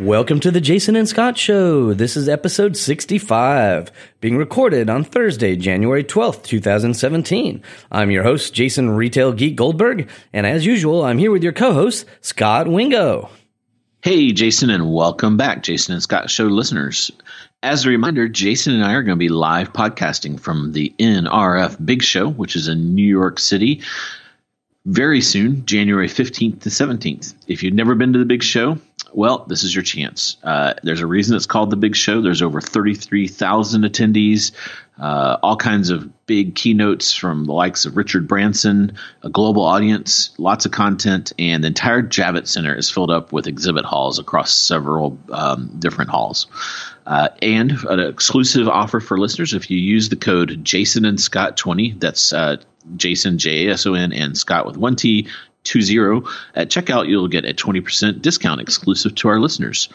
Welcome to the Jason and Scot Show. This is episode 65, being recorded on Thursday, January 12th, 2017. I'm your host, Jason Retail Geek Goldberg, and as usual, I'm here with your co host, Scot Wingo. Hey, Jason, and welcome back, Jason and Scot Show listeners. As a reminder, Jason and I are going to be live podcasting from the NRF Big Show, which is in New York City, very soon, January 15th to 17th. If you've never been to the Big Show, well, this is your chance. Uh, there's a reason it's called the Big Show. There's over 33,000 attendees, uh, all kinds of big keynotes from the likes of Richard Branson, a global audience, lots of content, and the entire Javits Center is filled up with exhibit halls across several um, different halls. Uh, and an exclusive offer for listeners if you use the code Jason and Scot 20, that's uh, Jason, J A S O N, and Scot with one T, 20 at checkout you'll get a 20% discount exclusive to our listeners.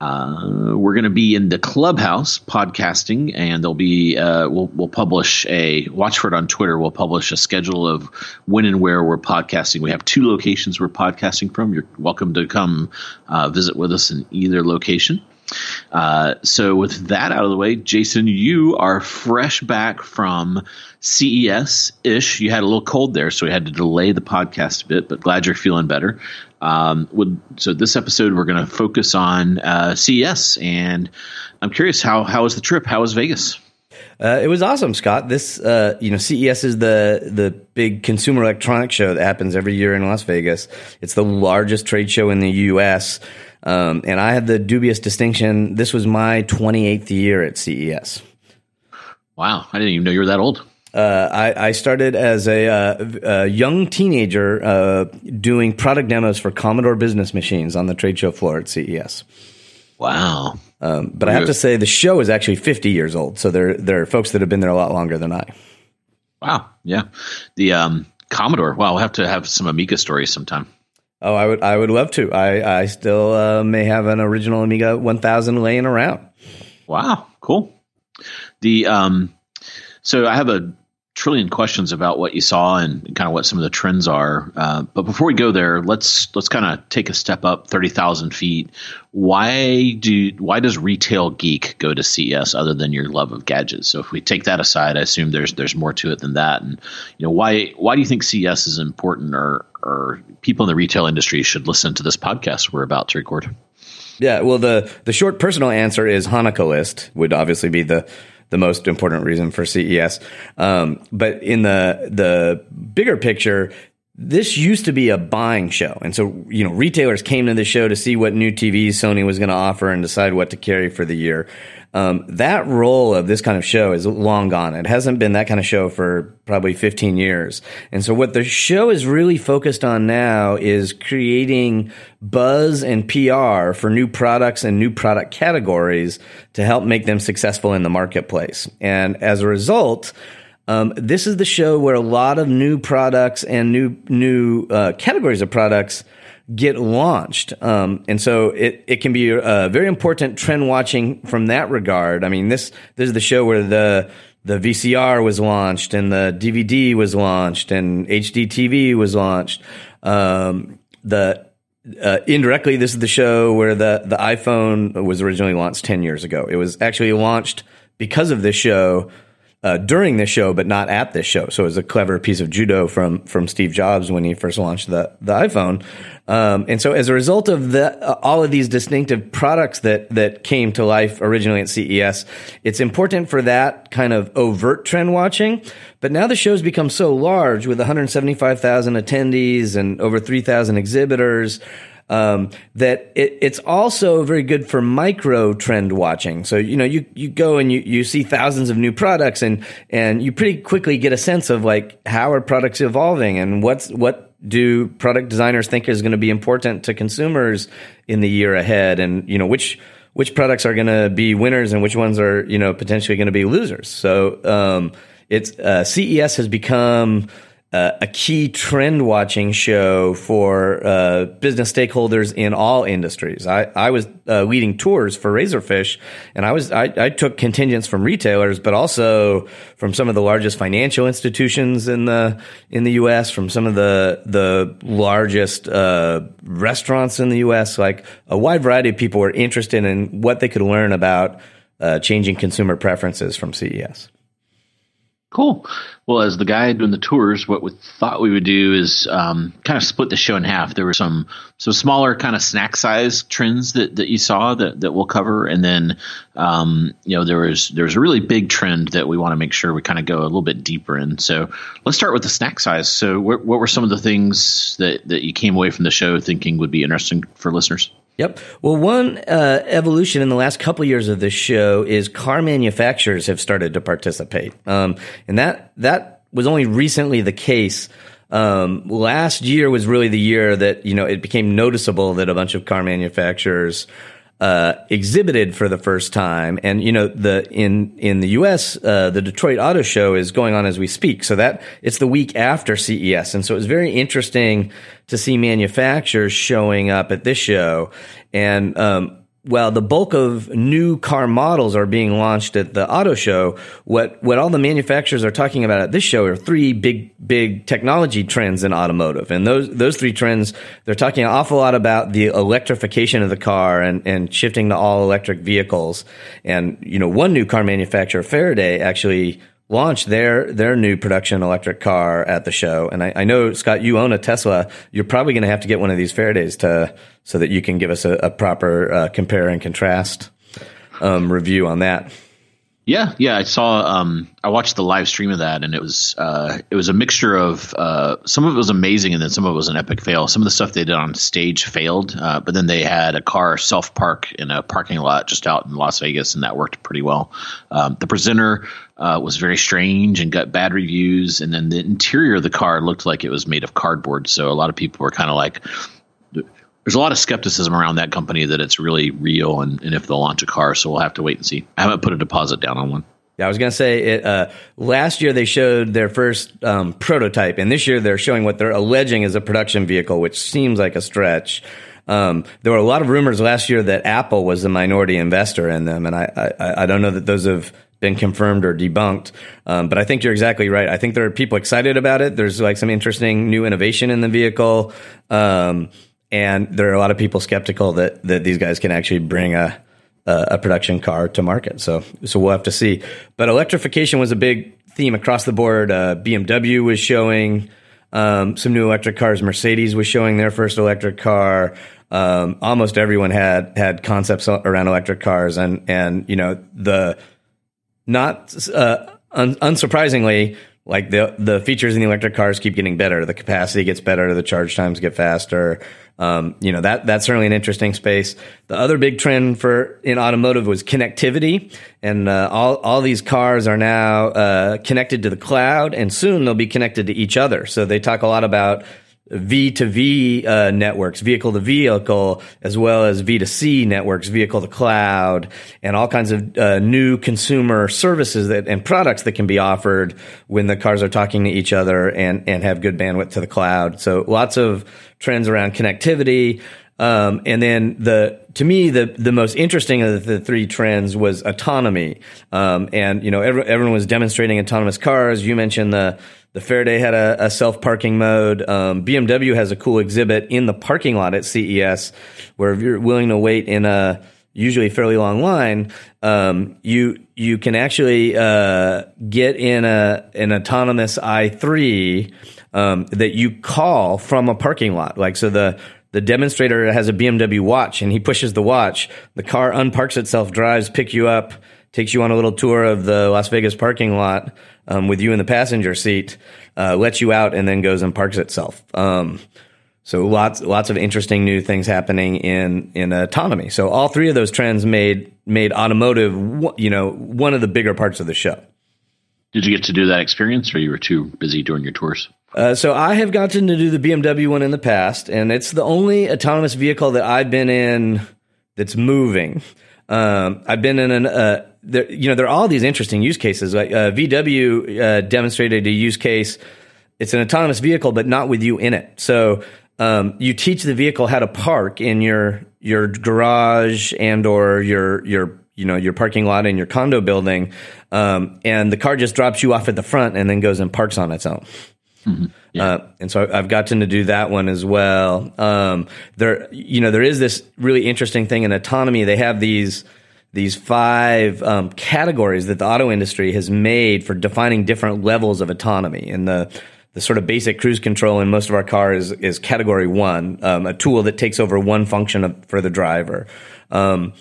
Uh, we're going to be in the clubhouse podcasting and there'll be uh, we'll, we'll publish a watch for it on twitter we'll publish a schedule of when and where we're podcasting. We have two locations we're podcasting from. You're welcome to come uh, visit with us in either location uh, so with that out of the way, Jason, you are fresh back from CES ish. You had a little cold there, so we had to delay the podcast a bit, but glad you're feeling better. Um, would, so this episode we're going to focus on uh, CES, and I'm curious how how was the trip? How was Vegas? Uh, it was awesome, Scot. This, uh, you know, CES is the the big consumer electronics show that happens every year in Las Vegas. It's the largest trade show in the U.S. Um, and I had the dubious distinction. This was my 28th year at CES. Wow, I didn't even know you were that old. Uh, I, I, started as a, uh, a young teenager uh, doing product demos for Commodore business machines on the trade show floor at CES. Wow. Um, but I have to say, the show is actually 50 years old. So there, there are folks that have been there a lot longer than I. Wow. Yeah. The um, Commodore. Wow. We'll have to have some Amiga stories sometime. Oh, I would I would love to. I I still uh, may have an original Amiga 1000 laying around. Wow, cool. The um, so I have a trillion questions about what you saw and kind of what some of the trends are. Uh, but before we go there, let's let's kind of take a step up thirty thousand feet. Why do why does retail geek go to CES other than your love of gadgets? So if we take that aside, I assume there's there's more to it than that. And you know why why do you think CES is important, or or people in the retail industry should listen to this podcast we're about to record? Yeah, well the the short personal answer is Hanukkah list would obviously be the the most important reason for CES. Um, but in the the bigger picture, this used to be a buying show. And so, you know, retailers came to the show to see what new TVs Sony was going to offer and decide what to carry for the year. Um, that role of this kind of show is long gone. It hasn't been that kind of show for probably 15 years. And so what the show is really focused on now is creating buzz and PR for new products and new product categories to help make them successful in the marketplace. And as a result, um, this is the show where a lot of new products and new new uh, categories of products get launched. Um, and so it, it can be uh, very important trend watching from that regard. I mean, this, this is the show where the, the VCR was launched and the DVD was launched and HD TV was launched. Um, the, uh, indirectly, this is the show where the, the iPhone was originally launched 10 years ago. It was actually launched because of this show uh, during this show, but not at this show. So it was a clever piece of judo from from Steve Jobs when he first launched the the iPhone. Um, and so as a result of the uh, all of these distinctive products that that came to life originally at CES, it's important for that kind of overt trend watching. But now the show's become so large with 175,000 attendees and over 3,000 exhibitors um, that it, it's also very good for micro trend watching. So you know you you go and you you see thousands of new products and and you pretty quickly get a sense of like how are products evolving and what's what do product designers think is going to be important to consumers in the year ahead and you know which which products are going to be winners and which ones are you know potentially going to be losers. So um, it's uh, CES has become uh, a key trend watching show for uh, business stakeholders in all industries. I, I was uh, leading tours for Razorfish, and I was I, I, took contingents from retailers, but also from some of the largest financial institutions in the in the U.S., from some of the the largest uh, restaurants in the U.S. Like a wide variety of people were interested in what they could learn about uh, changing consumer preferences from CES. Cool. Well, as the guy doing the tours, what we thought we would do is um, kind of split the show in half. There were some some smaller kind of snack size trends that, that you saw that, that we'll cover, and then um, you know there was there was a really big trend that we want to make sure we kind of go a little bit deeper in. So let's start with the snack size. So what, what were some of the things that that you came away from the show thinking would be interesting for listeners? Yep. Well, one uh, evolution in the last couple years of this show is car manufacturers have started to participate, um, and that that was only recently the case. Um, last year was really the year that you know it became noticeable that a bunch of car manufacturers uh, exhibited for the first time. And you know, the in in the U.S., uh, the Detroit Auto Show is going on as we speak. So that it's the week after CES, and so it was very interesting to see manufacturers showing up at this show. And um, well, the bulk of new car models are being launched at the auto show. What what all the manufacturers are talking about at this show are three big big technology trends in automotive, and those those three trends they're talking an awful lot about the electrification of the car and and shifting to all electric vehicles. And you know, one new car manufacturer, Faraday, actually launched their their new production electric car at the show. And I, I know Scot, you own a Tesla. You're probably going to have to get one of these Faradays to so that you can give us a, a proper uh, compare and contrast um, review on that. Yeah, yeah, I saw. Um, I watched the live stream of that, and it was uh, it was a mixture of uh, some of it was amazing, and then some of it was an epic fail. Some of the stuff they did on stage failed, uh, but then they had a car self park in a parking lot just out in Las Vegas, and that worked pretty well. Um, the presenter uh, was very strange and got bad reviews, and then the interior of the car looked like it was made of cardboard. So a lot of people were kind of like, there's a lot of skepticism around that company that it's really real and, and if they'll launch a car. So we'll have to wait and see. I haven't put a deposit down on one. Yeah, I was going to say it. Uh, last year they showed their first um, prototype, and this year they're showing what they're alleging is a production vehicle, which seems like a stretch. Um, there were a lot of rumors last year that Apple was the minority investor in them, and I, I, I don't know that those have been confirmed or debunked. Um, but I think you're exactly right. I think there are people excited about it. There's like some interesting new innovation in the vehicle. Um, and there are a lot of people skeptical that that these guys can actually bring a a, production car to market. So so we'll have to see. But electrification was a big theme across the board. Uh, BMW was showing um, some new electric cars. Mercedes was showing their first electric car. Um, almost everyone had had concepts around electric cars, and and you know the not uh, un- unsurprisingly like the the features in the electric cars keep getting better. The capacity gets better. The charge times get faster. Um, you know that that's certainly an interesting space. The other big trend for in automotive was connectivity, and uh, all all these cars are now uh, connected to the cloud, and soon they'll be connected to each other. So they talk a lot about V to V uh, networks, vehicle to vehicle, as well as V to C networks, vehicle to cloud, and all kinds of uh, new consumer services that and products that can be offered when the cars are talking to each other and and have good bandwidth to the cloud. So lots of trends around connectivity. Um, and then the to me the the most interesting of the three trends was autonomy. Um, and you know every, everyone was demonstrating autonomous cars. You mentioned the the Faraday had a, a self parking mode. Um, BMW has a cool exhibit in the parking lot at CES where if you're willing to wait in a usually fairly long line, um, you you can actually uh, get in a an autonomous i3 um, that you call from a parking lot. Like so, the the demonstrator has a BMW watch and he pushes the watch. The car unparks itself, drives, pick you up, takes you on a little tour of the Las Vegas parking lot um, with you in the passenger seat, uh, lets you out, and then goes and parks itself. Um, so lots lots of interesting new things happening in in autonomy. So all three of those trends made made automotive you know one of the bigger parts of the show. Did you get to do that experience, or you were too busy doing your tours? Uh, so I have gotten to do the BMW one in the past, and it's the only autonomous vehicle that I've been in that's moving. Um, I've been in an, uh, there, you know, there are all these interesting use cases. Like uh, VW uh, demonstrated a use case. It's an autonomous vehicle, but not with you in it. So um, you teach the vehicle how to park in your your garage and or your your you know your parking lot in your condo building, um, and the car just drops you off at the front and then goes and parks on its own. Mm-hmm. Yeah. Uh, and so I've gotten to do that one as well. Um, there, you know, there is this really interesting thing in autonomy. They have these these five um, categories that the auto industry has made for defining different levels of autonomy. And the the sort of basic cruise control in most of our cars is, is category one, um, a tool that takes over one function of, for the driver. Um,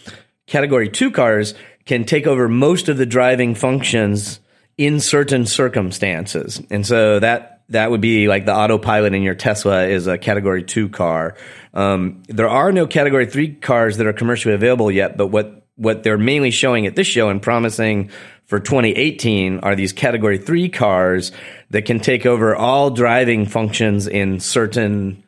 category two cars can take over most of the driving functions in certain circumstances. And so that that would be like the autopilot in your Tesla is a category two car. Um, there are no category three cars that are commercially available yet, but what what they're mainly showing at this show and promising for 2018 are these category three cars that can take over all driving functions in certain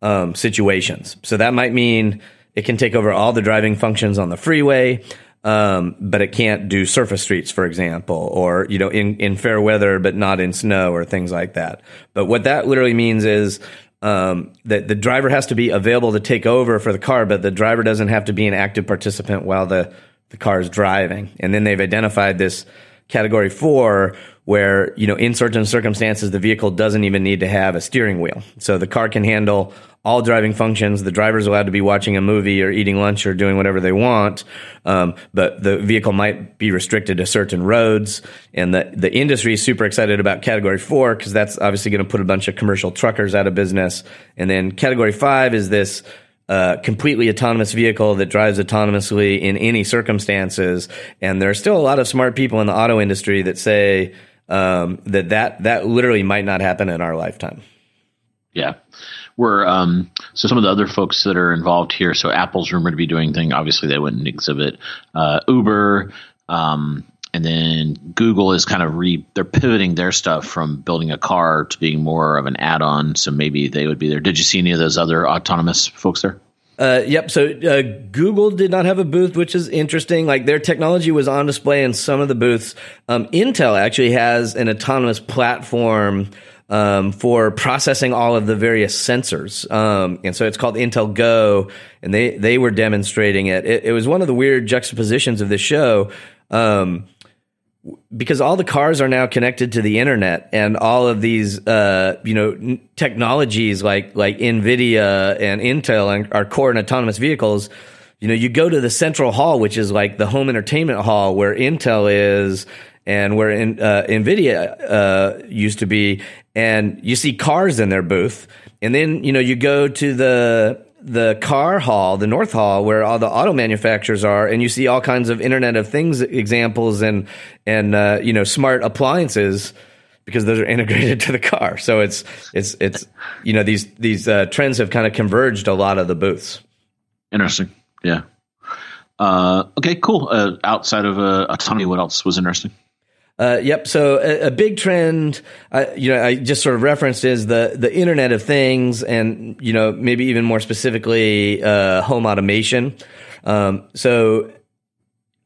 um, situations. So that might mean it can take over all the driving functions on the freeway, um, but it can't do surface streets, for example, or you know, in in fair weather but not in snow or things like that. But what that literally means is um, that the driver has to be available to take over for the car, but the driver doesn't have to be an active participant while the the car is driving. And then they've identified this category four where, you know, in certain circumstances, the vehicle doesn't even need to have a steering wheel. So the car can handle all driving functions. The driver's allowed to be watching a movie or eating lunch or doing whatever they want. Um, but the vehicle might be restricted to certain roads. And the, the industry is super excited about category four because that's obviously going to put a bunch of commercial truckers out of business. And then category five is this completely autonomous vehicle that drives autonomously in any circumstances. And there are still a lot of smart people in the auto industry that say um, that, that that literally might not happen in our lifetime. Yeah. We're um, so some of the other folks that are involved here. So Apple's rumored to be doing thing. Obviously, they wouldn't exhibit. Uh, Uber, um, and then Google is kind of re they're pivoting their stuff from building a car to being more of an add-on. So maybe they would be there. Did you see any of those other autonomous folks there? Uh, yep. So uh, Google did not have a booth, which is interesting. Like their technology was on display in some of the booths. Um, Intel actually has an autonomous platform um, for processing all of the various sensors, um, and so it's called Intel Go, and they they were demonstrating it. It, it was one of the weird juxtapositions of this show. Um, because all the cars are now connected to the internet and all of these uh, you know n- technologies like like Nvidia and Intel and are core in autonomous vehicles you know you go to the central hall which is like the home entertainment hall where Intel is and where in, uh, Nvidia uh, used to be. And you see cars in their booth. And then you know you go to the the car hall, the North Hall, where all the auto manufacturers are, and you see all kinds of Internet of Things examples and and uh, you know smart appliances because those are integrated to the car. So it's it's it's you know these these uh, trends have kind of converged a lot of the booths. Interesting, yeah. Uh, okay, cool. Uh, outside of uh, autonomy, what else was interesting? Uh, yep. So a, a big trend, uh, you know, I just sort of referenced is the the Internet of Things, and you know, maybe even more specifically, uh, home automation. Um, so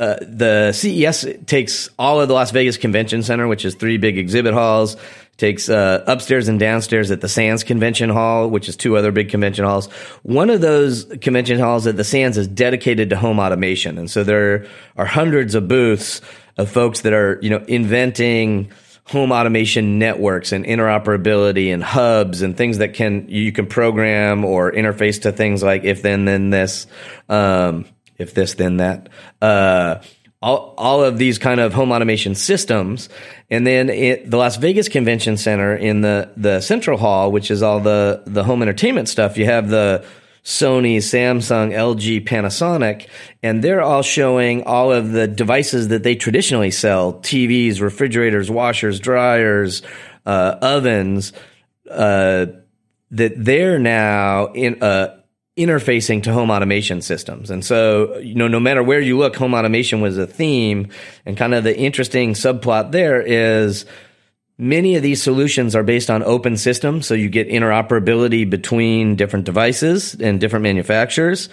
uh, the CES takes all of the Las Vegas Convention Center, which is three big exhibit halls, takes uh, upstairs and downstairs at the Sands Convention Hall, which is two other big convention halls. One of those convention halls at the Sands is dedicated to home automation, and so there are hundreds of booths of folks that are, you know, inventing home automation networks and interoperability and hubs and things that can you can program or interface to things like if then then this, um, if this then that. Uh, all, all of these kind of home automation systems. And then it, the Las Vegas Convention Center in the, the central hall, which is all the, the home entertainment stuff, you have the Sony, Samsung, LG, Panasonic, and they're all showing all of the devices that they traditionally sell TVs, refrigerators, washers, dryers, uh, ovens, uh, that they're now in, uh, interfacing to home automation systems. And so, you know, no matter where you look, home automation was a theme. And kind of the interesting subplot there is Many of these solutions are based on open systems, so you get interoperability between different devices and different manufacturers.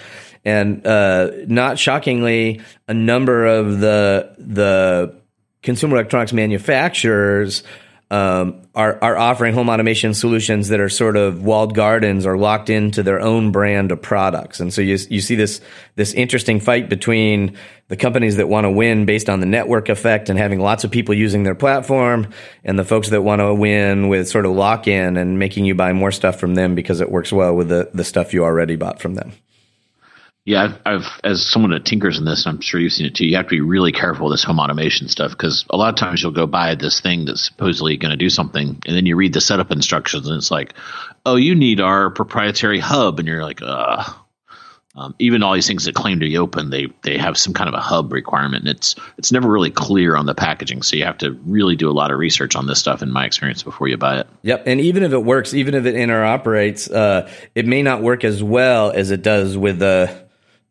and uh, not shockingly, a number of the the consumer electronics manufacturers um, are are offering home automation solutions that are sort of walled gardens or locked into their own brand of products. And so you you see this this interesting fight between the companies that want to win based on the network effect and having lots of people using their platform, and the folks that want to win with sort of lock in and making you buy more stuff from them because it works well with the the stuff you already bought from them. Yeah, I've, I've, as someone that tinkers in this, I'm sure you've seen it too. You have to be really careful with this home automation stuff because a lot of times you'll go buy this thing that's supposedly going to do something, and then you read the setup instructions, and it's like, "Oh, you need our proprietary hub," and you're like, "Ugh." Um, even all these things that claim to be open, they they have some kind of a hub requirement, and it's it's never really clear on the packaging. So you have to really do a lot of research on this stuff, in my experience, before you buy it. Yep, and even if it works, even if it interoperates, uh, it may not work as well as it does with the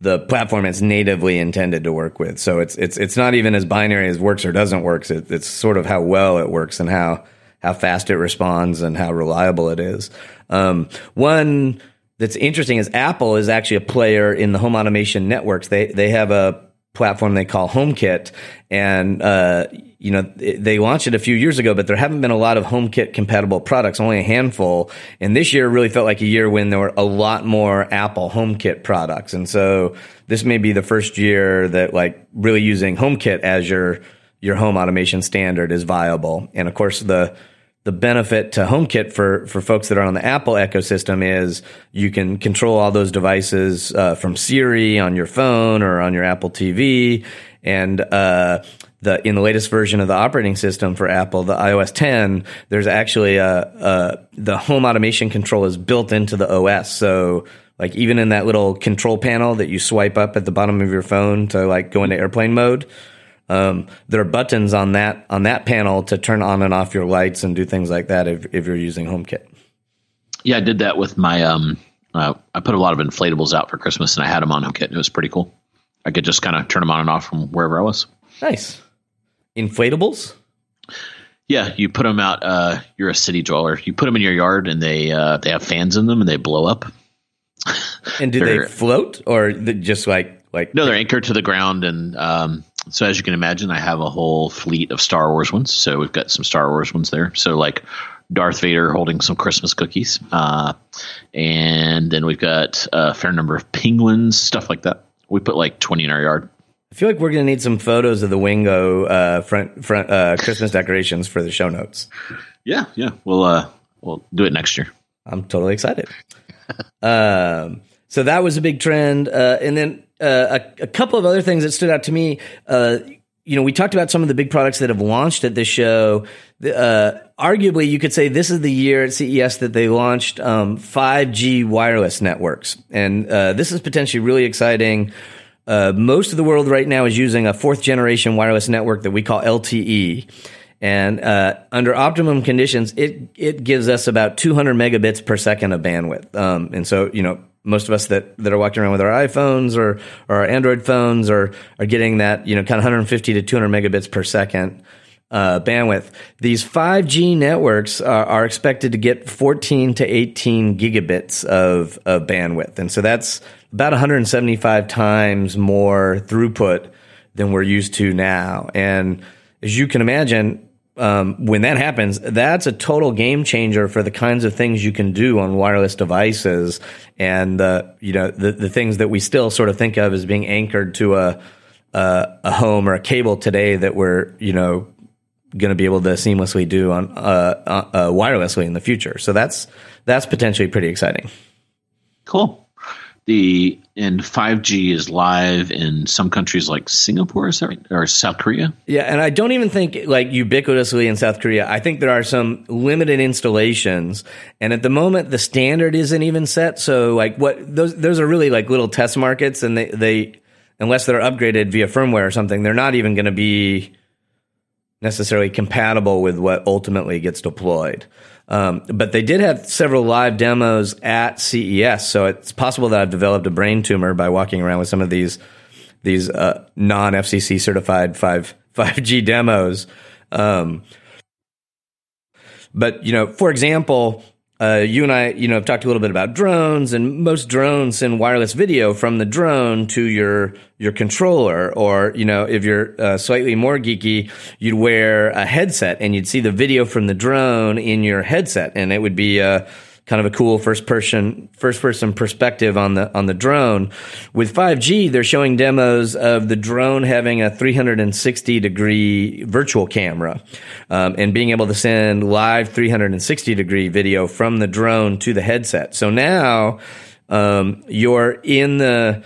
the platform it's natively intended to work with. So it's it's it's not even as binary as works or doesn't works. It, it's sort of how well it works and how how fast it responds and how reliable it is. Um, one that's interesting is Apple is actually a player in the home automation networks. They they have a platform they call HomeKit, and uh, you know they launched it a few years ago, but there haven't been a lot of HomeKit compatible products, only a handful. And this year really felt like a year when there were a lot more Apple HomeKit products, and so this may be the first year that like really using HomeKit as your your home automation standard is viable. And of course the the benefit to HomeKit for for folks that are on the Apple ecosystem is you can control all those devices uh, from Siri on your phone or on your Apple TV, and uh, the in the latest version of the operating system for Apple, the iOS 10, there's actually a, a the home automation control is built into the OS, so like even in that little control panel that you swipe up at the bottom of your phone to like go into airplane mode um, there are buttons on that on that panel to turn on and off your lights and do things like that if, if you're using HomeKit. Yeah, I did that with my. Um, uh, I put a lot of inflatables out for Christmas, and I had them on HomeKit. It was pretty cool. I could just kind of turn them on and off from wherever I was. Nice. Inflatables. Yeah, you put them out. Uh, you're a city dweller. You put them in your yard, and they uh, they have fans in them, and they blow up. and do they float, or just like like? No, they're anchored to the ground, and um, so as you can imagine, I have a whole fleet of Star Wars ones. So we've got some Star Wars ones there. So like Darth Vader holding some Christmas cookies, uh, and then we've got a fair number of penguins, stuff like that. We put like twenty in our yard. I feel like we're going to need some photos of the Wingo uh, front front uh, Christmas decorations for the show notes. Yeah, yeah, we'll uh, we'll do it next year. I'm totally excited. um, so that was a big trend, uh, and then uh, a, a, couple of other things that stood out to me. Uh, you know, we talked about some of the big products that have launched at this show. Uh, arguably, you could say this is the year at CES that they launched um, 5G wireless networks, and uh, this is potentially really exciting. Uh, most of the world right now is using a fourth generation wireless network that we call LTE. And uh, under optimum conditions, it it gives us about 200 megabits per second of bandwidth. Um, and so, you know, most of us that, that are walking around with our iPhones or, or our Android phones are, are getting that, you know, kind of 150 to 200 megabits per second uh, bandwidth. These 5G networks are, are, expected to get 14 to 18 gigabits of, of bandwidth. And so that's about 175 times more throughput than we're used to now. And as you can imagine, um, when that happens, that's a total game changer for the kinds of things you can do on wireless devices, and the you know the the things that we still sort of think of as being anchored to a a, a home or a cable today that we're you know going to be able to seamlessly do on uh, uh, uh, wirelessly in the future. So that's that's potentially pretty exciting. Cool the and 5G is live in some countries like Singapore is that right? or South Korea. Yeah, and I don't even think like ubiquitously in South Korea. I think there are some limited installations, and at the moment the standard isn't even set. So like what those those are really like little test markets, and they they unless they're upgraded via firmware or something, they're not even going to be necessarily compatible with what ultimately gets deployed. Um, but they did have several live demos at CES, so it's possible that I've developed a brain tumor by walking around with some of these these uh, non FCC certified five five G demos. Um, but you know, for example, uh, you and I, you know, have talked a little bit about drones, and most drones send wireless video from the drone to your your controller, or you know, if you're uh, slightly more geeky, you'd wear a headset and you'd see the video from the drone in your headset, and it would be. Uh, kind of a cool first person first person perspective on the on the drone. With 5G, they're showing demos of the drone having a 360 degree virtual camera um, and being able to send live 360 degree video from the drone to the headset. So now um, you're in the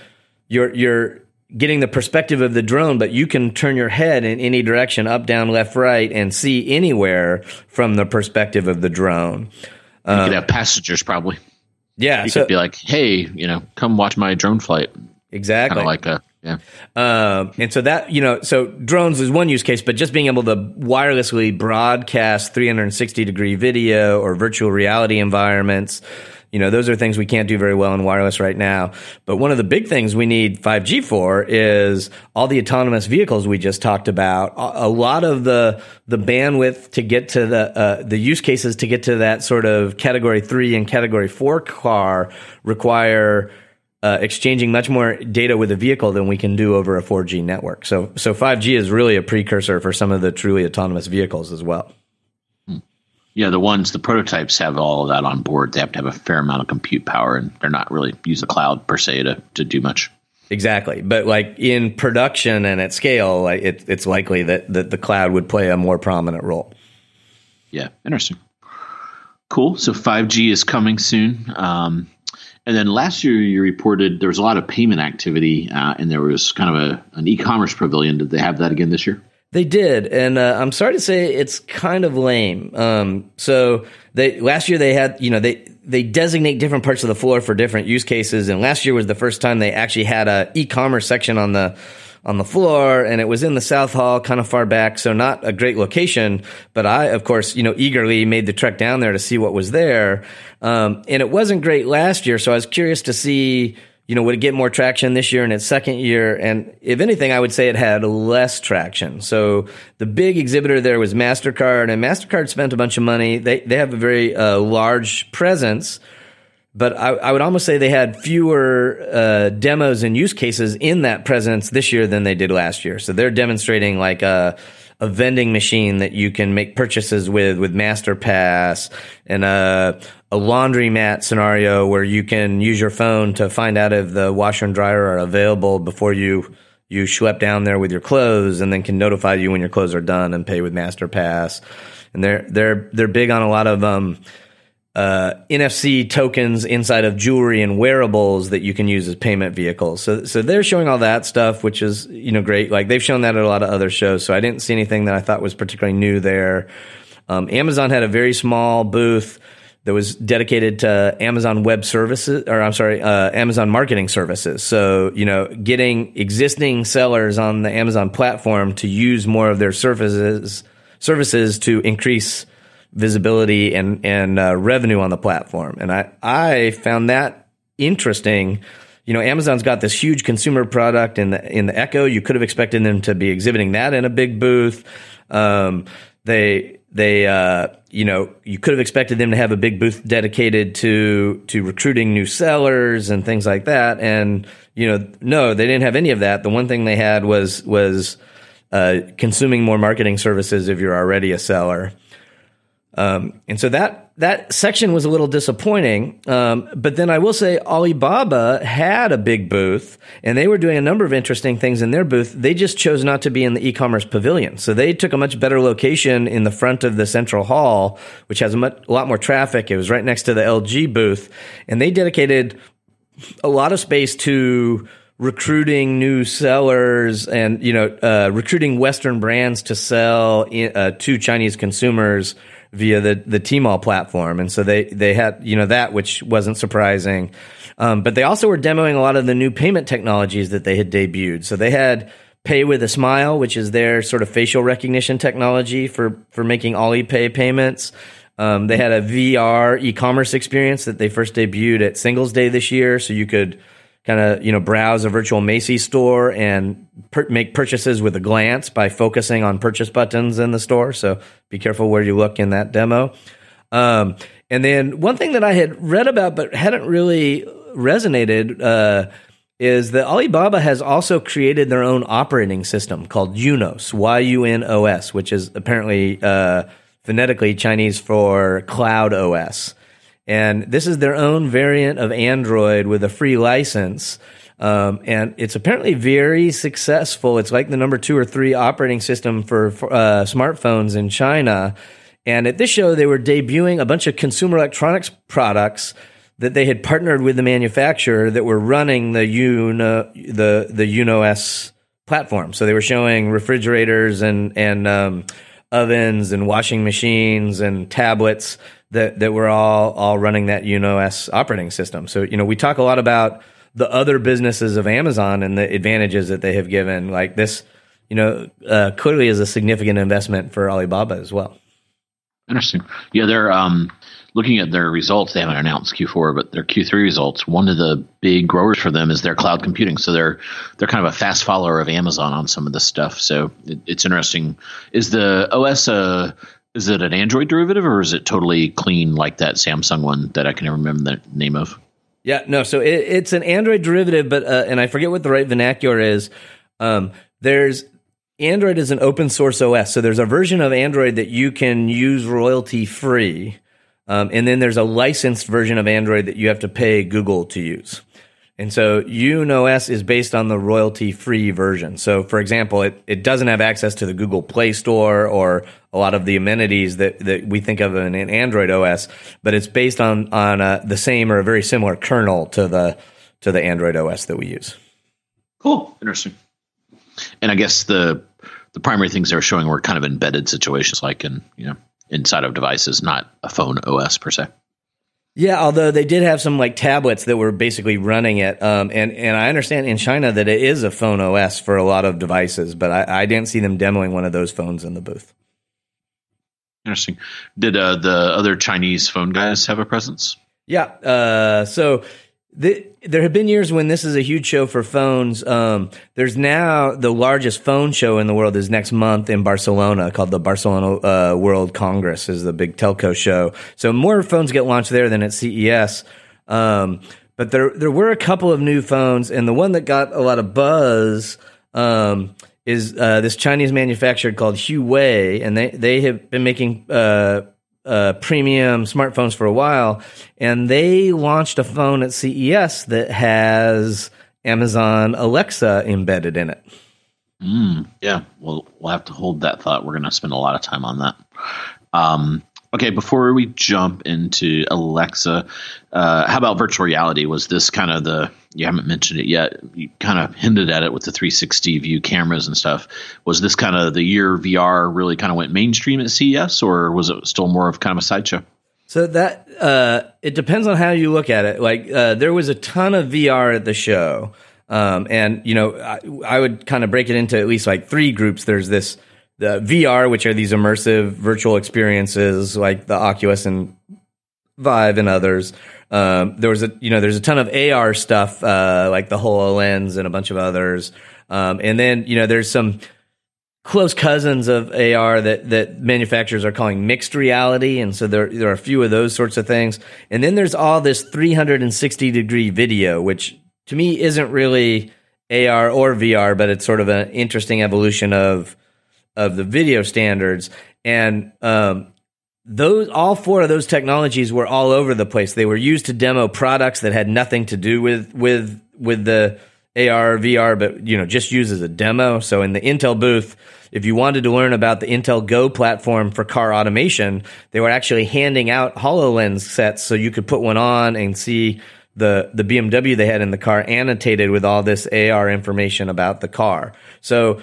you're you're getting the perspective of the drone, but you can turn your head in any direction, up, down, left, right, and see anywhere from the perspective of the drone. You could have passengers probably. Yeah, You so could be like, "Hey, you know, come watch my drone flight." exactly. Kind of like a yeah. Um, and so that, you know, so drones is one use case, but just being able to wirelessly broadcast 360 degree video or virtual reality environments, you know, those are things we can't do very well in wireless right now. But one of the big things we need 5G for is all the autonomous vehicles we just talked about. A, lot of the, the bandwidth to get to the, uh, the use cases to get to that sort of category three and category four car require uh, exchanging much more data with a vehicle than we can do over a 4G network. So, so 5G is really a precursor for some of the truly autonomous vehicles as well. Yeah, the ones the prototypes have all of that on board. They have to have a fair amount of compute power, and they're not really use the cloud per se to to do much. Exactly, but like in production and at scale, like it, it's likely that, that the cloud would play a more prominent role. Yeah, interesting. Cool. So 5G is coming soon. Um, and then last year you reported there was a lot of payment activity, uh, and there was kind of a an e-commerce pavilion. Did they have that again this year? They did, and uh, I'm sorry to say it's kind of lame. Um, so they last year they had, you know, they they designate different parts of the floor for different use cases, and last year was the first time they actually had a e-commerce section on the on the floor, and it was in the South Hall, kind of far back, so not a great location. But I, of course, you know, eagerly made the trek down there to see what was there, um, and it wasn't great last year. So I was curious to see you know, would it get more traction this year in its second year? And if anything, I would say it had less traction. So the big exhibitor there was MasterCard, and MasterCard spent a bunch of money. They, they have a very uh, large presence, but I, I, would almost say they had fewer uh, demos and use cases in that presence this year than they did last year. So they're demonstrating like a, a vending machine that you can make purchases with, with MasterPass, and a, a laundromat scenario where you can use your phone to find out if the washer and dryer are available before you you schlep down there with your clothes, and then can notify you when your clothes are done and pay with MasterPass. And they're they're they're big on a lot of um, uh, NFC tokens inside of jewelry and wearables that you can use as payment vehicles. So, so they're showing all that stuff, which is you know great. Like they've shown that at a lot of other shows. So I didn't see anything that I thought was particularly new there. Um, Amazon had a very small booth that was dedicated to Amazon Web Services, or I'm sorry, uh, Amazon Marketing Services. So, you know, getting existing sellers on the Amazon platform to use more of their services services to increase visibility and and uh, revenue on the platform. And I I found that interesting. You know, Amazon's got this huge consumer product in the in the Echo. You could have expected them to be exhibiting that in a big booth. Um, they they uh, you know you could have expected them to have a big booth dedicated to to recruiting new sellers and things like that and you know no they didn't have any of that the one thing they had was was uh, consuming more marketing services if you're already a seller um, and so that that section was a little disappointing. Um, but then I will say Alibaba had a big booth, and they were doing a number of interesting things in their booth. They just chose not to be in the e-commerce pavilion, so they took a much better location in the front of the central hall, which has a, much, a lot more traffic. It was right next to the LG booth, and they dedicated a lot of space to recruiting new sellers and you know uh, recruiting Western brands to sell in, uh, to Chinese consumers via the the Tmall platform, and so they they had you know that which wasn't surprising, um, but they also were demoing a lot of the new payment technologies that they had debuted. So they had Pay with a Smile, which is their sort of facial recognition technology for for making Alipay payments. Um, they had a VR e-commerce experience that they first debuted at Singles Day this year, so you could kind of you know browse a virtual Macy's store and per- make purchases with a glance by focusing on purchase buttons in the store. So be careful where you look in that demo. Um, and then one thing that I had read about but hadn't really resonated uh, is that Alibaba has also created their own operating system called YunOS, Y U N O S, which is apparently uh, phonetically Chinese for Cloud OS. And this is their own variant of Android with a free license. Um, and it's apparently very successful. It's like the number two or three operating system for, for uh, smartphones in China. And at this show, they were debuting a bunch of consumer electronics products that they had partnered with the manufacturer that were running the Uno, the the YunOS platform. So they were showing refrigerators and and um, ovens and washing machines and tablets that that we're all all running that YunOS operating system. So you know we talk a lot about the other businesses of Amazon and the advantages that they have given. Like this, you know, uh, clearly is a significant investment for Alibaba as well. Interesting. Yeah, they're um, looking at their results. They haven't announced Q4, but their Q3 results. One of the big growers for them is their cloud computing. So they're they're kind of a fast follower of Amazon on some of this stuff. So it, it's interesting. Is the OS a is it an Android derivative or is it totally clean like that Samsung one that I can remember the name of? Yeah, no. So it, it's an Android derivative, but uh, and I forget what the right vernacular is. Um, there's Android is an open source OS, so there's a version of Android that you can use royalty free, um, and then there's a licensed version of Android that you have to pay Google to use. And so YunOS is based on the royalty free version. So, for example, it, it doesn't have access to the Google Play Store or a lot of the amenities that, that we think of in an Android OS, but it's based on, on uh, the same or a very similar kernel to the, to the Android OS that we use. Cool. Interesting. And I guess the, the primary things they were showing were kind of embedded situations like in, you know, inside of devices, not a phone OS per se. Yeah, although they did have some like tablets that were basically running it, um, and and I understand in China that it is a phone OS for a lot of devices, but I, I didn't see them demoing one of those phones in the booth. Interesting. Did uh, the other Chinese phone guys have a presence? Yeah. Uh, so the, there have been years when this is a huge show for phones. Um, there's now the largest phone show in the world is next month in Barcelona called the Barcelona uh, World Congress is the big telco show. So more phones get launched there than at CES. Um, but there there were a couple of new phones, and the one that got a lot of buzz um, is uh, this Chinese manufacturer called Huawei, and they they have been making uh, uh, premium smartphones for a while, and they launched a phone at CES that has Amazon Alexa embedded in it. Mm, yeah, well, we'll have to hold that thought. We're going to spend a lot of time on that. Um, Okay, before we jump into Alexa, uh, how about virtual reality? Was this kind of the you haven't mentioned it yet? You kind of hinted at it with the 360 view cameras and stuff. Was this kind of the year VR really kind of went mainstream at CES, or was it still more of kind of a sideshow? So that uh, it depends on how you look at it. Like uh, there was a ton of VR at the show, um, and you know I, I would kind of break it into at least like three groups. There's this the VR, which are these immersive virtual experiences like the Oculus and Vive and others. Um, there was a you know there's a ton of AR stuff uh, like the Hololens and a bunch of others, um, and then you know there's some close cousins of AR that that manufacturers are calling mixed reality, and so there there are a few of those sorts of things, and then there's all this 360 degree video, which to me isn't really AR or VR, but it's sort of an interesting evolution of of the video standards, and um, those all four of those technologies were all over the place. They were used to demo products that had nothing to do with with with the AR VR, but you know just used as a demo. So in the Intel booth, if you wanted to learn about the Intel Go platform for car automation, they were actually handing out Hololens sets so you could put one on and see the the BMW they had in the car annotated with all this AR information about the car. So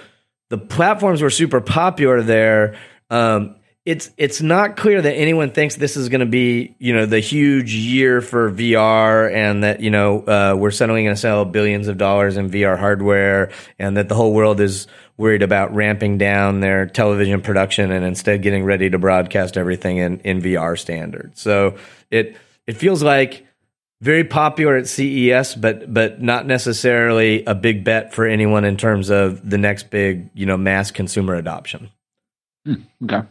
the platforms were super popular there. Um, it's it's not clear that anyone thinks this is going to be you know the huge year for VR and that you know uh, we're suddenly going to sell billions of dollars in VR hardware and that the whole world is worried about ramping down their television production and instead getting ready to broadcast everything in, in VR standards. So it it feels like very popular at CES, but but not necessarily a big bet for anyone in terms of the next big you know mass consumer adoption. Hmm, okay,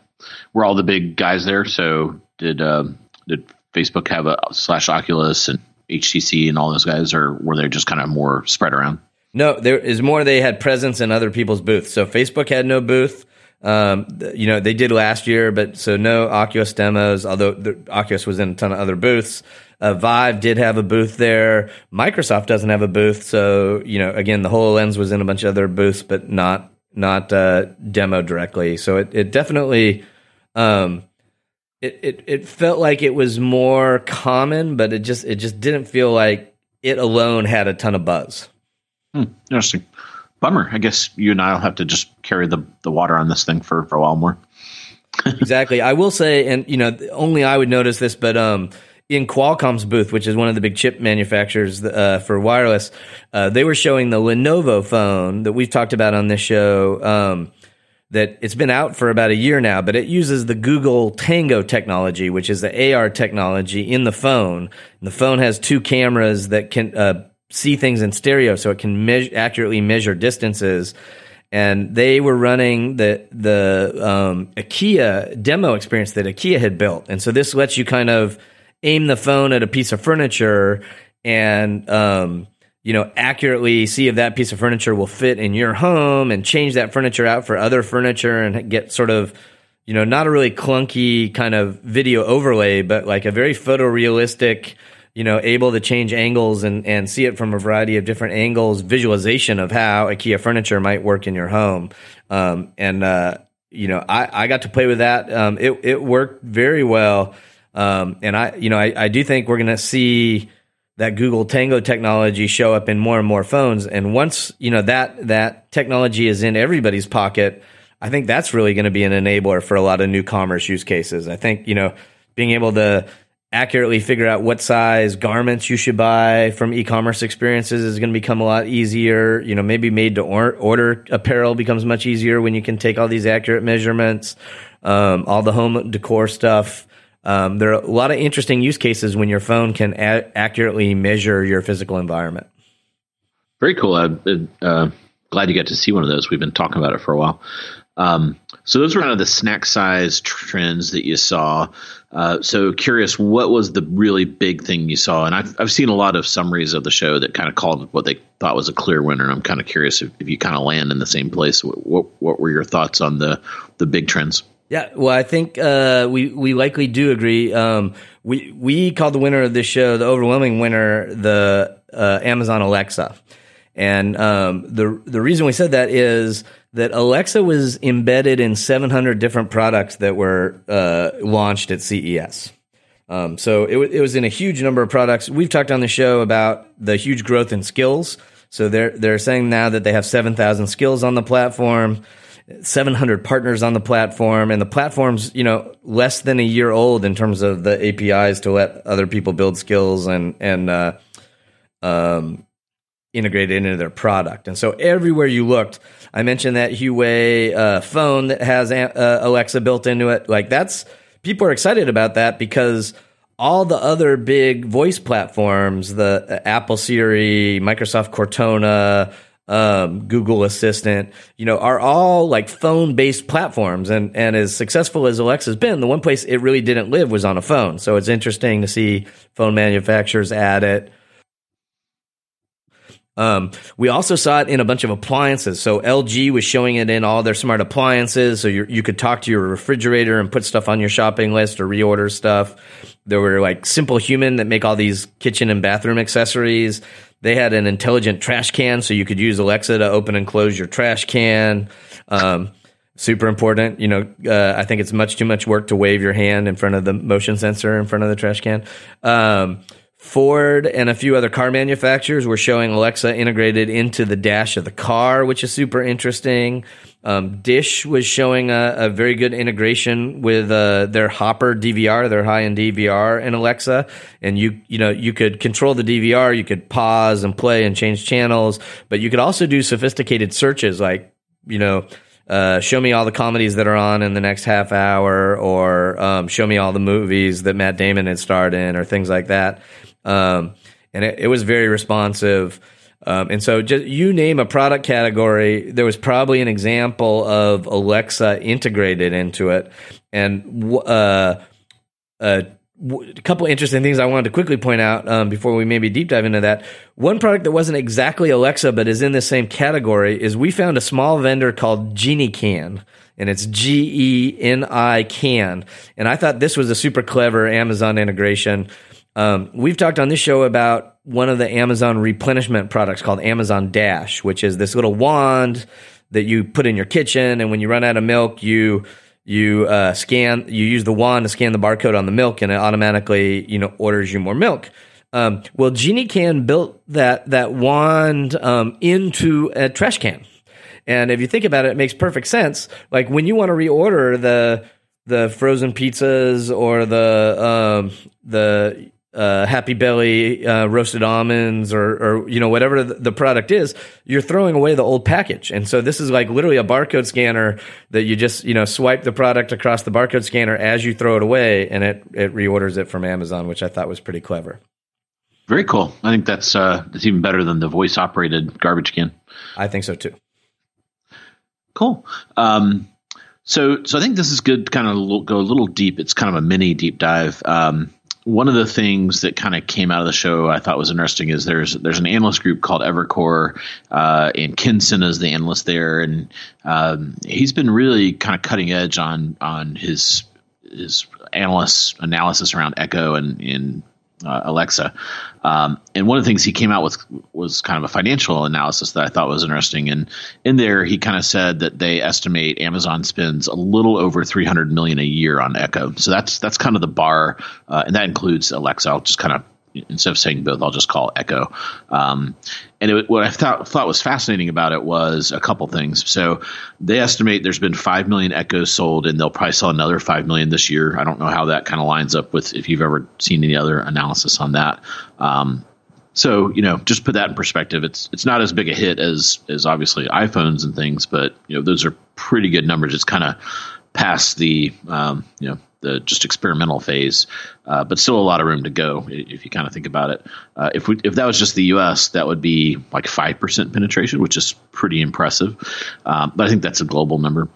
were all the big guys there? So did uh, did Facebook have a slash Oculus and HTC and all those guys, or were they just kind of more spread around? No, there is more. They had presence in other people's booths. So Facebook had no booth. Um, you know, they did last year, but so no Oculus demos, although the Oculus was in a ton of other booths. Uh, Vive did have a booth there. Microsoft doesn't have a booth. So, you know, again, the HoloLens was in a bunch of other booths, but not, not, uh, demo directly. So it, it definitely, um, it, it, it felt like it was more common, but it just, it just didn't feel like it alone had a ton of buzz. Hmm, interesting bummer. I guess you and I will have to just carry the, the water on this thing for, for a while more. exactly. I will say, and you know, only I would notice this, but um, in Qualcomm's booth, which is one of the big chip manufacturers uh, for wireless, uh, they were showing the Lenovo phone that we've talked about on this show. Um, that it's been out for about a year now, but it uses the Google Tango technology, which is the AR technology in the phone. And the phone has two cameras that can uh, see things in stereo so it can me- accurately measure distances and they were running the the um, IKEA demo experience that IKEA had built, and so this lets you kind of aim the phone at a piece of furniture and um, you know accurately see if that piece of furniture will fit in your home, and change that furniture out for other furniture, and get sort of you know not a really clunky kind of video overlay, but like a very photorealistic you know, able to change angles and, and see it from a variety of different angles, visualization of how IKEA furniture might work in your home. Um, and, uh, you know, I, I got to play with that. Um, it, it worked very well. Um, and I, you know, I, I do think we're going to see that Google Tango technology show up in more and more phones. And once, you know, that, that technology is in everybody's pocket, I think that's really going to be an enabler for a lot of new commerce use cases. I think, you know, being able to accurately figure out what size garments you should buy from e-commerce experiences is going to become a lot easier. You know, maybe made to or- order apparel becomes much easier when you can take all these accurate measurements. Um, all the home decor stuff. Um, there are a lot of interesting use cases when your phone can a- accurately measure your physical environment. Very cool. Uh, uh, glad you got to see one of those. We've been talking about it for a while. Um, so those were kind of the snack size trends that you saw. Uh, so curious, what was the really big thing you saw? And I've I've seen a lot of summaries of the show that kind of called what they thought was a clear winner. And I'm kind of curious if, if you kind of land in the same place. What, what, what were your thoughts on the the big trends? Yeah, well, I think uh, we we likely do agree. Um, we we called the winner of this show, the overwhelming winner, the uh, Amazon Alexa, and um, the the reason we said that is that Alexa was embedded in 700 different products that were uh, launched at CES. Um, so it, w- it was in a huge number of products. We've talked on the show about the huge growth in skills. So they're they're saying now that they have 7,000 skills on the platform, 700 partners on the platform, and the platform's you know less than a year old in terms of the APIs to let other people build skills and and uh, um, integrate it into their product. And so everywhere you looked, I mentioned that Huawei uh, phone that has uh, Alexa built into it. Like that's people are excited about that because all the other big voice platforms, the uh, Apple Siri, Microsoft Cortana, um, Google Assistant, you know, are all like phone based platforms. And, and as successful as Alexa's been, the one place it really didn't live was on a phone. So it's interesting to see phone manufacturers add it. Um, we also saw it in a bunch of appliances. So LG was showing it in all their smart appliances. So you could talk to your refrigerator and put stuff on your shopping list or reorder stuff. There were like simplehuman that make all these kitchen and bathroom accessories. They had an intelligent trash can, so you could use Alexa to open and close your trash can. Um, super important. You know, uh, I think it's much too much work to wave your hand in front of the motion sensor in front of the trash can. Um, Ford and a few other car manufacturers were showing Alexa integrated into the dash of the car, which is super interesting. Um, Dish was showing a, a, very good integration with uh, their Hopper DVR, their high-end DVR, and Alexa. And you, you know, you could control the DVR, you could pause and play and change channels, but you could also do sophisticated searches, like you know. Uh, show me all the comedies that are on in the next half hour, or um, show me all the movies that Matt Damon had starred in, or things like that. Um, and it, it, was very responsive. Um, and so, just you name a product category, there was probably an example of Alexa integrated into it. And uh, uh, a couple interesting things I wanted to quickly point out um, before we maybe deep dive into that. One product that wasn't exactly Alexa, but is in the same category, is we found a small vendor called GeniCan, and it's G E N I Can. And I thought this was a super clever Amazon integration. Um, we've talked on this show about one of the Amazon replenishment products called Amazon Dash, which is this little wand that you put in your kitchen, and when you run out of milk, you you uh, scan you use the wand to scan the barcode on the milk and it automatically you know orders you more milk. Um, well GeniCan built that that wand um, into a trash can. And if you think about it it makes perfect sense. Like when you want to reorder the the frozen pizzas or the um, the uh, Happy Belly uh, roasted almonds or, or you know whatever the, the, product is, you're throwing away the old package. And so this is like literally a barcode scanner that you just you know swipe the product across the barcode scanner as you throw it away, and it it reorders it from Amazon, which I thought was pretty clever. Very cool. I think that's uh, that's even better than the voice operated garbage can. I think so too. Cool. Um, so so I think this is good. To kind of go a little deep. It's kind of a mini deep dive. Um, one of the things that kind of came out of the show I thought was interesting is there's there's an analyst group called Evercore, uh, and Ken Sena is the analyst there, and um, he's been really kind of cutting edge on on his his analyst analysis around Echo and in uh, Alexa. Um, and one of the things he came out with was kind of a financial analysis that I thought was interesting. And in there, he kind of said that they estimate Amazon spends a little over 300 million a year on Echo. So that's that's kind of the bar, uh, and that includes Alexa. I'll just kind of instead of saying both, I'll just call Echo. Um, and it, what I thought, thought was fascinating about it was a couple things. So they estimate there's been 5 million Echoes sold, and they'll probably sell another 5 million this year. I don't know how that kind of lines up with if you've ever seen any other analysis on that. Um, so you know, just put that in perspective. It's it's not as big a hit as as obviously iPhones and things, but you know those are pretty good numbers. It's kind of past the um, you know the just experimental phase, uh, but still a lot of room to go if you kind of think about it. Uh, if we if that was just the U.S., that would be like five percent penetration, which is pretty impressive. Um, but I think that's a global number.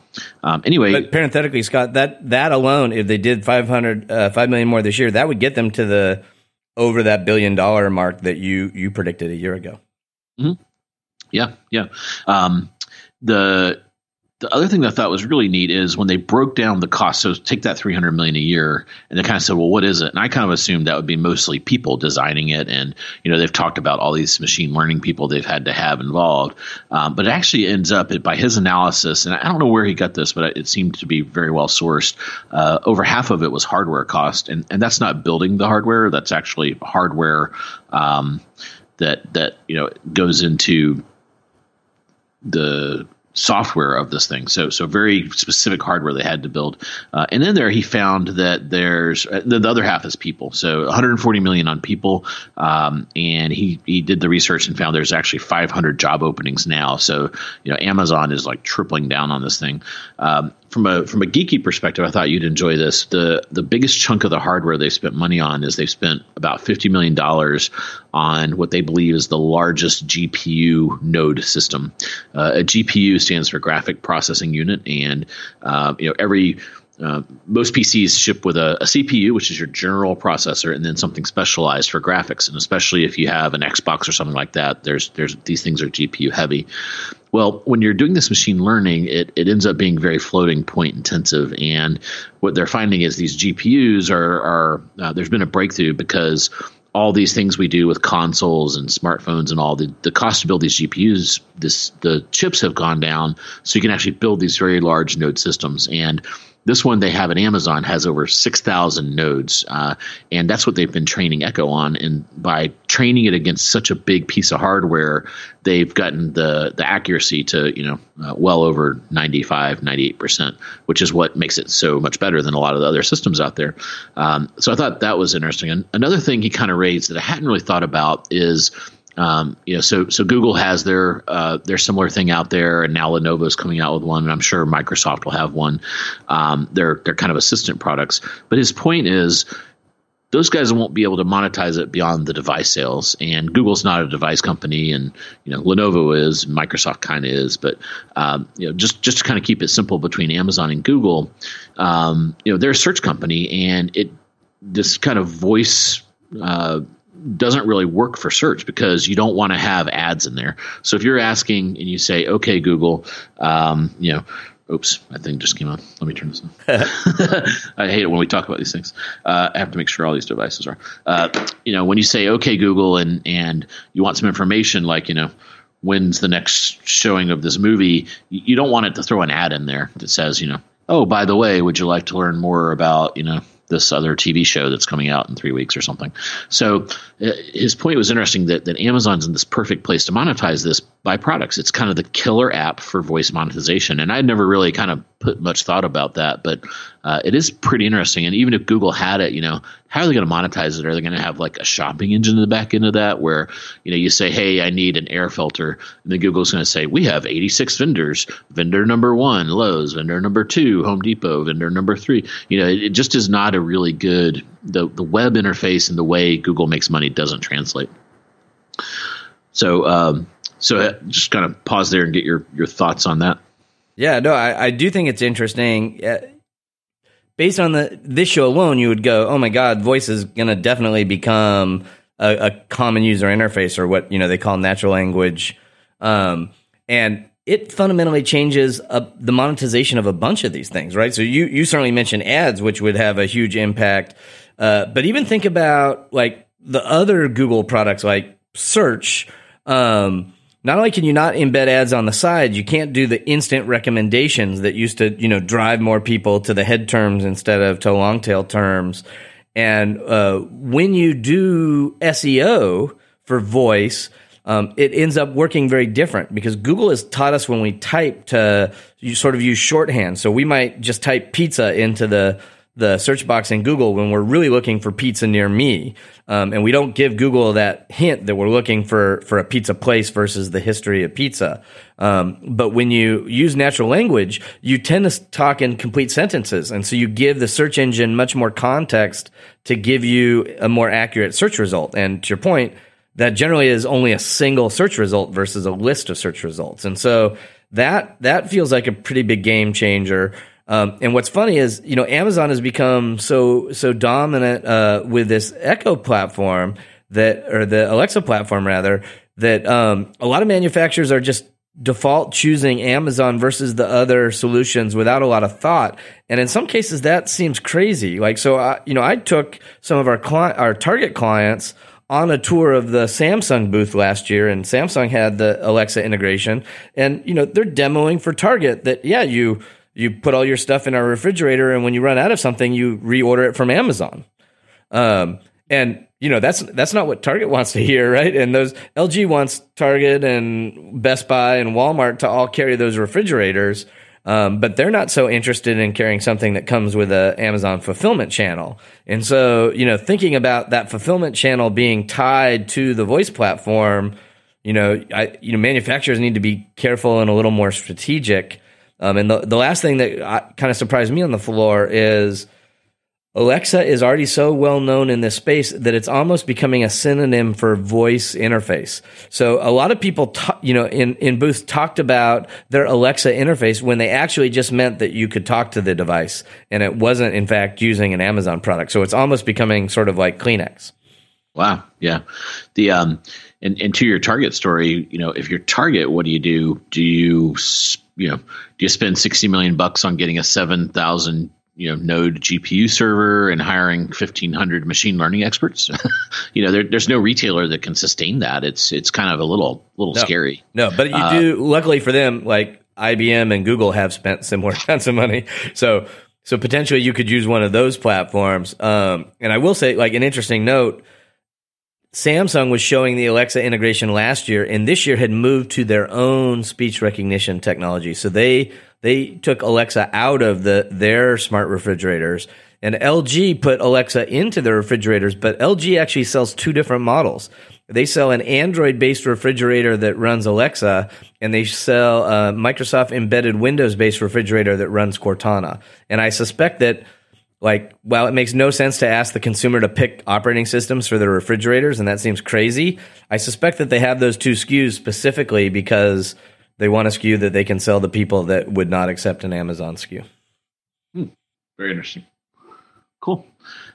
Um, anyway, but parenthetically, Scot, that that alone, if they did 500, uh, 5 million more this year, that would get them to the over that billion dollar mark that you you predicted a year ago. Mm-hmm. Yeah, yeah. Um, the the other thing that I thought was really neat is when they broke down the cost. So take that 300 million a year, and they kind of said, "Well, what is it?" And I kind of assumed that would be mostly people designing it, and you know they've talked about all these machine learning people they've had to have involved. Um, but it actually ends up by his analysis, and I don't know where he got this, but it seemed to be very well sourced. Uh, over half of it was hardware cost, and and that's not building the hardware. That's actually hardware um, that that you know goes into the software of this thing. So so very specific hardware they had to build. Uh, and in there he found that there's uh, the, the, other half is people. So 140 million on people. Um, and he he did the research and found there's actually 500 job openings now. So you know Amazon is like tripling down on this thing. Um, from a from a geeky perspective, I thought you'd enjoy this. the The biggest chunk of the hardware they've spent money on is they've spent about fifty million dollars on what they believe is the largest GPU node system. Uh, a GPU stands for graphic processing unit, and uh, you know every uh, most PCs ship with a, a, CPU, which is your general processor, and then something specialized for graphics. And especially if you have an Xbox or something like that, there's there's these things are GPU heavy. Well, when you're doing this machine learning, it, it ends up being very floating point intensive. And what they're finding is these GPUs are, are uh, there's been a breakthrough because all these things we do with consoles and smartphones and all the, the cost to build these GPUs, this the chips have gone down, so you can actually build these very large node systems. And this one they have at Amazon has over 6,000 nodes, uh, and that's what they've been training Echo on. And by training it against such a big piece of hardware, they've gotten the the accuracy to you know uh, well over 95, 98 percent, which is what makes it so much better than a lot of the other systems out there. Um, so I thought that was interesting. And another thing he kind of raised that I hadn't really thought about is um, you know, so so Google has their uh, their similar thing out there, and now Lenovo is coming out with one, and I'm sure Microsoft will have one. Um, they're they're kind of assistant products, but his point is those guys won't be able to monetize it beyond the device sales. And Google's not a device company, and you know Lenovo is, Microsoft kind of is, but um, you know just just to kind of keep it simple between Amazon and Google, um, you know they're a search company, and it this kind of voice uh, doesn't really work for search because you don't want to have ads in there. So if you're asking and you say, "Okay, Google," um, you know. Oops, that thing just came on. Let me turn this on. I hate it when we talk about these things. Uh, I have to make sure all these devices are. Uh, you know, when you say "Okay, Google," and and you want some information, like you know, when's the next showing of this movie, you don't want it to throw an ad in there that says, you know, oh, by the way, would you like to learn more about, you know, this other TV show that's coming out in three weeks or something. So uh, his point was interesting that, that Amazon's in this perfect place to monetize this by products. It's kind of the killer app for voice monetization. And I'd never really kind of put much thought about that, but uh, it is pretty interesting. And even if Google had it, you know, how are they going to monetize it? Are they going to have like a shopping engine in the back end of that where, you know, you say, hey, I need an air filter. And then Google's going to say, we have 86 vendors. Vendor number one, Lowe's. Vendor number two, Home Depot. Vendor number three. You know, it, it just is not a really good, the, the web interface and the way Google makes money doesn't translate. So, um, so uh, just kind of pause there and get your your thoughts on that. Yeah, no, I, I do think it's interesting. Uh, based on the this show alone, you would go, "Oh my God, voice is going to definitely become a, a, common user interface, or what you know they call natural language." Um, and it fundamentally changes uh, the monetization of a bunch of these things, right? So you you certainly mentioned ads, which would have a huge impact. Uh, but even think about like the other Google products, like search. Um, not only can you not embed ads on the side, you can't do the instant recommendations that used to, you know, drive more people to the head terms instead of to long tail terms. And uh, when you do SEO for voice, um, it ends up working very different because Google has taught us when we type to you sort of use shorthand. So we might just type pizza into the the search box in Google when we're really looking for pizza near me. Um, and we don't give Google that hint that we're looking for, for a pizza place versus the history of pizza. Um, but when you use natural language, you tend to talk in complete sentences. And so you give the search engine much more context to give you a more accurate search result. And to your point, that generally is only a single search result versus a list of search results. And so that, that feels like a pretty big game changer. Um, and what's funny is, you know, Amazon has become so so dominant uh, with this Echo platform that, or the Alexa platform rather, that um, a lot of manufacturers are just default choosing Amazon versus the other solutions without a lot of thought. And in some cases, that seems crazy. Like, so, I, you know, I took some of our our target clients on a tour of the Samsung booth last year, and Samsung had the Alexa integration, and you know, they're demoing for Target that yeah, you you put all your stuff in our refrigerator, and when you run out of something, you reorder it from Amazon. Um, and you know that's that's not what Target wants to hear, right? And those LG wants Target and Best Buy and Walmart to all carry those refrigerators, um, but they're not so interested in carrying something that comes with a Amazon fulfillment channel. And so, you know, thinking about that fulfillment channel being tied to the voice platform, you know, I, you know, manufacturers need to be careful and a little more strategic um, and the, the last thing that kind of surprised me on the floor is Alexa is already so well known in this space that it's almost becoming a synonym for voice interface. So a lot of people, you know, in, in booths talked about their Alexa interface when they actually just meant that you could talk to the device and it wasn't in fact using an Amazon product. So it's almost becoming sort of like Kleenex. Wow. Yeah. The, um, and, and to your target story, you know, if you're target, what do you do? Do you you know, do you spend 60 million bucks on getting a 7,000 you know node GPU server and hiring 1500 machine learning experts? you know, there, there's no retailer that can sustain that. It's it's kind of a little little no, scary. No, but you uh, do. Luckily for them, like IBM and Google have spent similar amounts of money, so so potentially you could use one of those platforms. Um, and I will say, like an interesting note Samsung was showing the Alexa integration last year, and this year had moved to their own speech recognition technology. So they they took Alexa out of the their smart refrigerators, and LG put Alexa into their refrigerators. But LG actually sells two different models. They sell an Android based refrigerator that runs Alexa, and they sell a Microsoft embedded Windows based refrigerator that runs Cortana. And I suspect that like, while it makes no sense to ask the consumer to pick operating systems for their refrigerators, and that seems crazy, I suspect that they have those two SKUs specifically because they want a SKU that they can sell to people that would not accept an Amazon SKU. Hmm. Very interesting. Cool.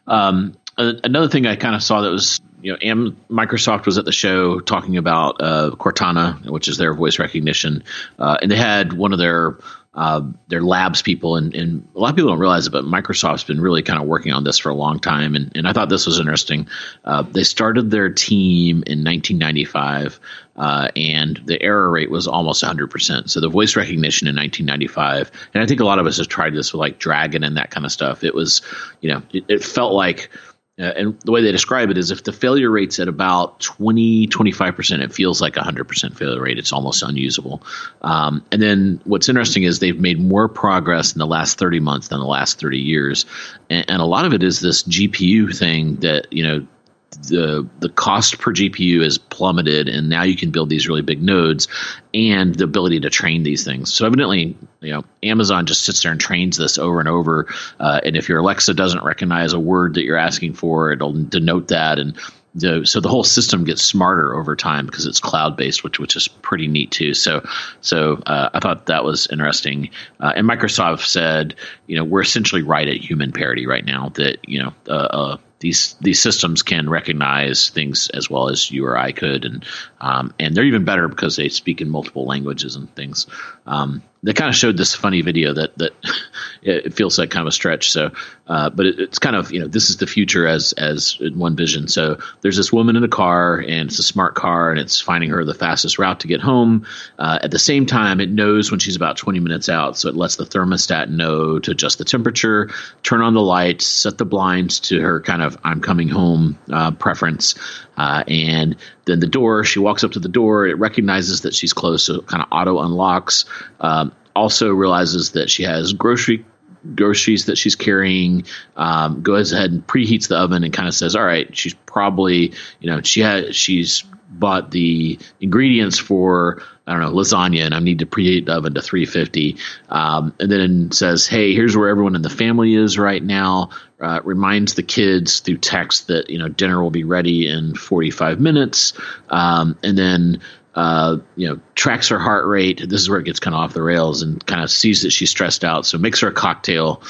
Um, another thing I kind of saw that was you know, Am- Microsoft was at the show talking about uh, Cortana, which is their voice recognition, uh, and they had one of their uh, their labs people, and, and, a lot of people don't realize it, but Microsoft's been really kind of working on this for a long time, and, and I thought this was interesting. Uh, they started their team in 1995, uh, and the error rate was almost 100%. So the voice recognition in 1995, and I think a lot of us have tried this with like Dragon and that kind of stuff. It was, you know, it, it felt like uh, and the way they describe it is if the failure rate's at about 20, 25%, it feels like a 100% failure rate. It's almost unusable. Um, and then what's interesting is they've made more progress in the last 30 months than the last 30 years. And, and a lot of it is this GPU thing that, you know, the the cost per GPU is plummeted, and now you can build these really big nodes, and the ability to train these things. So evidently, you know, Amazon just sits there and trains this over and over. Uh, and if your Alexa doesn't recognize a word that you're asking for, it'll denote that, and the, so the whole system gets smarter over time because it's cloud based, which which is pretty neat too. So so uh, I thought that was interesting. Uh, and Microsoft said, you know, we're essentially right at human parity right now. That you know, uh, uh these these systems can recognize things as well as you or I could, and um, and they're even better because they speak in multiple languages and things. Um, they kind of showed this funny video that that it feels like kind of a stretch. So, uh, but it, it's kind of you know this is the future as as one vision. So there's this woman in a car and it's a smart car and it's finding her the fastest route to get home. Uh, at the same time, it knows when she's about 20 minutes out, so it lets the thermostat know to adjust the temperature, turn on the lights, set the blinds to her kind of I'm coming home uh, preference. Uh, and then the door, she walks up to the door. It recognizes that she's close, so kind of auto unlocks. Um, also realizes that she has grocery groceries that she's carrying. Um, goes ahead and preheats the oven and kind of says, "All right, she's probably you know she has she's bought the ingredients for I don't know lasagna, and I need to preheat the oven to 350." Um, and then says, "Hey, here's where everyone in the family is right now." Uh, reminds the kids through text that you know dinner will be ready in 45 minutes, um, and then uh, you know, tracks her heart rate. This is where it gets kind of off the rails and kind of sees that she's stressed out. So makes her a cocktail.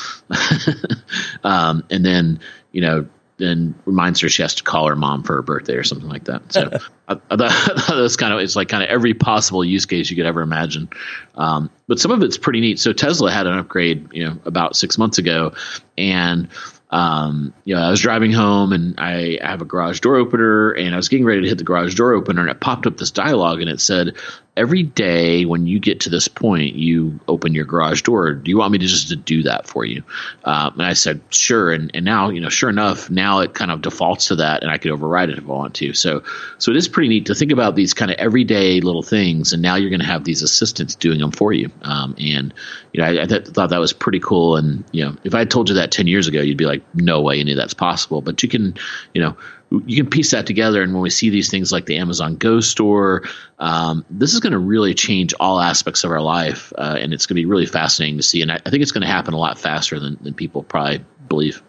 um, and then, you know, then reminds her she has to call her mom for her birthday or something like that. So I, I, thought that's kind of, it's like kind of every possible use case you could ever imagine. Um, but some of it's pretty neat. So Tesla had an upgrade, you know, about six months ago and, um, you know, I was driving home and I have a garage door opener and I was getting ready to hit the garage door opener and it popped up this dialogue and it said, every day when you get to this point, you open your garage door. Do you want me to just to do that for you? Um, and I said, sure. And, and now, you know, sure enough, now it kind of defaults to that and I could override it if I want to. So, so it is pretty neat to think about these kind of everyday little things. And now you're going to have these assistants doing them for you. Um, and, you know, I, I th- thought that was pretty cool. And, you know, if I told you that 10 years ago, you'd be like, no way any of that's possible. But you can, you know, you can piece that together. And when we see these things like the Amazon Go store, um, this is going to really change all aspects of our life. Uh, and it's going to be really fascinating to see. And I, I think it's going to happen a lot faster than, than people probably believe.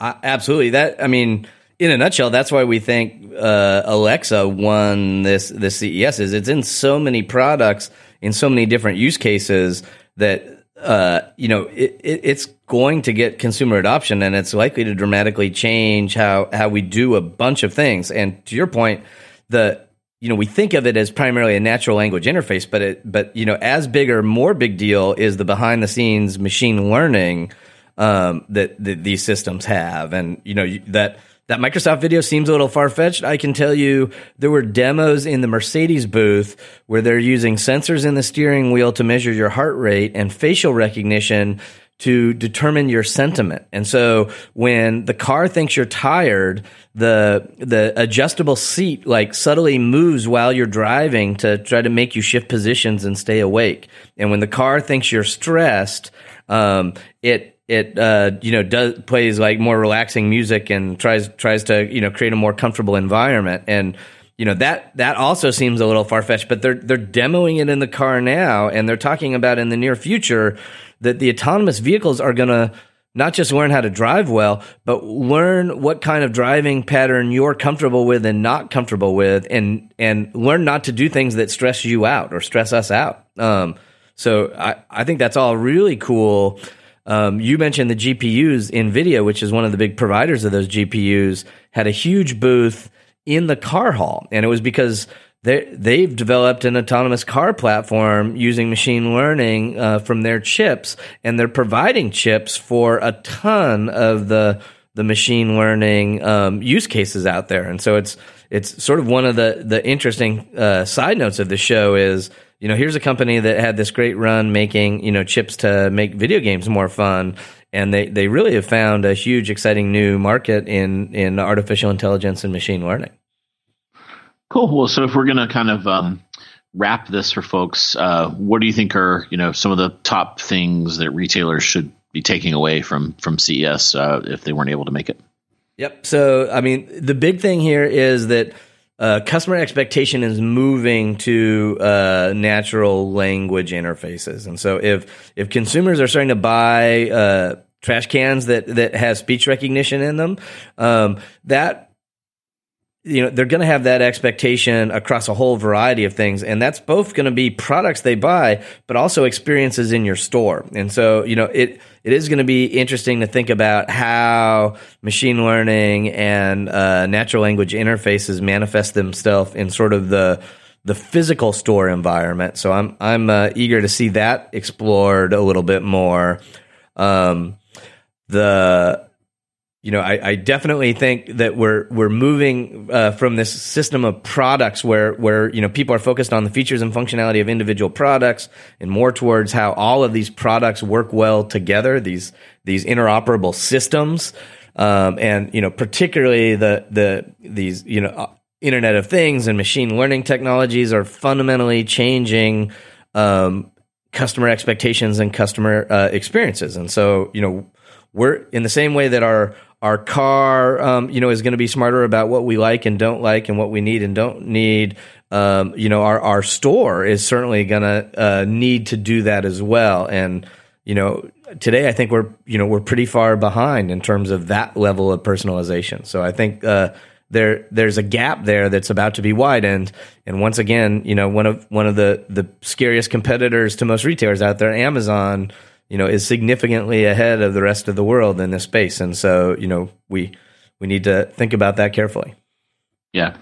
Uh, absolutely. That, I mean, in a nutshell, that's why we think uh, Alexa won this this CES. Is it's in so many products in so many different use cases that uh, you know, it, it, it's going to get consumer adoption and it's likely to dramatically change how, how we do a bunch of things. And to your point, the, you know, we think of it as primarily a natural language interface, but it, but, you know, as big or more big deal is the behind the scenes machine learning, um, that, that these systems have. And, you know, that, that Microsoft video seems a little far fetched. I can tell you there were demos in the Mercedes booth where they're using sensors in the steering wheel to measure your heart rate and facial recognition to determine your sentiment. And so when the car thinks you're tired, the the adjustable seat like subtly moves while you're driving to try to make you shift positions and stay awake. And when the car thinks you're stressed, um, it it uh, you know does plays like more relaxing music and tries tries to you know create a more comfortable environment. And you know that that also seems a little far fetched but they're they're demoing it in the car now and they're talking about in the near future that the autonomous vehicles are going to not just learn how to drive well but learn what kind of driving pattern you're comfortable with and not comfortable with and and learn not to do things that stress you out or stress us out. Um, so I, I think that's all really cool um, you mentioned the GPUs. NVIDIA, which is one of the big providers of those GPUs, had a huge booth in the car hall. And it was because they, they've developed an autonomous car platform using machine learning uh, from their chips, and they're providing chips for a ton of the the machine learning um, use cases out there. And so it's it's sort of one of the the interesting uh, side notes of the show is you know here's a company that had this great run making you know chips to make video games more fun. And they, they really have found a huge, exciting new market in, in artificial intelligence and machine learning. Cool. Well, so if we're going to kind of um, wrap this for folks, uh, what do you think are you know some of the top things that retailers should be taking away from from CES uh, if they weren't able to make it? Yep. So I mean, the big thing here is that. Uh, customer expectation is moving to uh, natural language interfaces, and so if if consumers are starting to buy uh, trash cans that that have speech recognition in them, um, that you know they're going to have that expectation across a whole variety of things and that's both going to be products they buy but also experiences in your store. And so you know it it is going to be interesting to think about how machine learning and uh, natural language interfaces manifest themselves in sort of the the physical store environment. So i'm i'm uh, eager to see that explored a little bit more. Um, the you know, I, I, definitely think that we're we're moving uh, from this system of products where where you know people are focused on the features and functionality of individual products, and more towards how all of these products work well together. These these interoperable systems, um, and you know, particularly the the these you know Internet of Things and machine learning technologies are fundamentally changing um, customer expectations and customer uh, experiences. And so, you know, we're in the same way that our our car, um, you know, is going to be smarter about what we like and don't like and what we need and don't need. Um, you know, our, our store is certainly going to uh, need to do that as well. And, you know, today I think we're, you know, we're pretty far behind in terms of that level of personalization. So I think, uh, there, there's a gap there that's about to be widened. And once again, you know, one of, one of the, the scariest competitors to most retailers out there, Amazon, you know, is significantly ahead of the rest of the world in this space. And so, you know, we we need to think about that carefully. Yeah.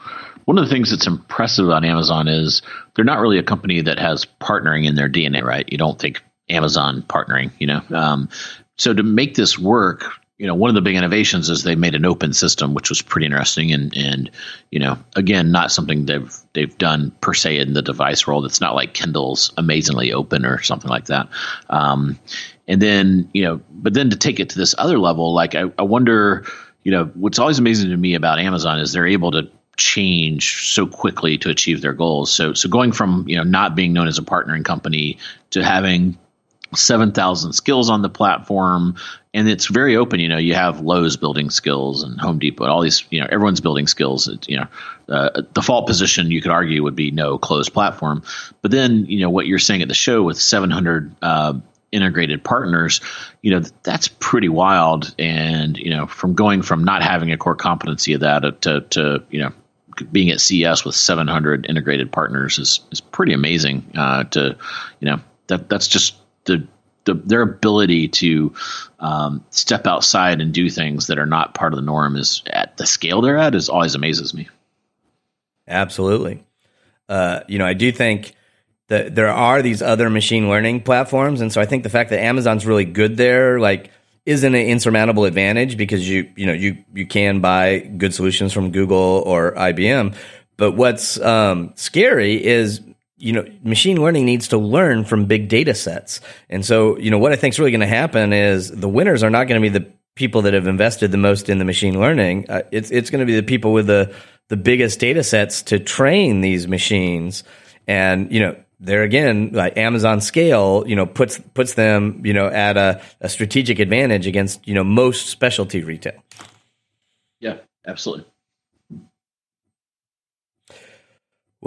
One of the things that's impressive on Amazon is they're not really a company that has partnering in their DNA, right? You don't think Amazon partnering, you know. Um, so to make this work, you know, one of the big innovations is they made an open system, which was pretty interesting, and and you know, again, not something they've they've done per se in the device world. It's not like Kindle's amazingly open or something like that. Um, and then you know, but then to take it to this other level, like I, I wonder, you know, what's always amazing to me about Amazon is they're able to change so quickly to achieve their goals. So so going from you know not being known as a partnering company to having 7,000 skills on the platform. And it's very open. You know, you have Lowe's building skills and Home Depot, all these, you know, everyone's building skills. It, you know, uh, default position, you could argue, would be no closed platform. But then, you know, what you're saying at the show with 700 uh, integrated partners, you know, that's pretty wild. And, you know, from going from not having a core competency of that to, to you know, being at CES with 700 integrated partners is, is pretty amazing uh, to, you know, that that's just the, the their ability to um, step outside and do things that are not part of the norm is at the scale they're at is always amazes me. Absolutely. Uh, you know, I do think that there are these other machine learning platforms, and so I think the fact that Amazon's really good there, like, isn't an insurmountable advantage because you you know you you can buy good solutions from Google or IBM. But what's um, scary is you know, machine learning needs to learn from big data sets. And so, you know, what I think is really going to happen is the winners are not going to be the people that have invested the most in the machine learning. Uh, it's it's going to be the people with the the biggest data sets to train these machines. And you know, there again, like Amazon scale, you know, puts puts them, you know, at a, a strategic advantage against you know most specialty retail. Yeah, absolutely.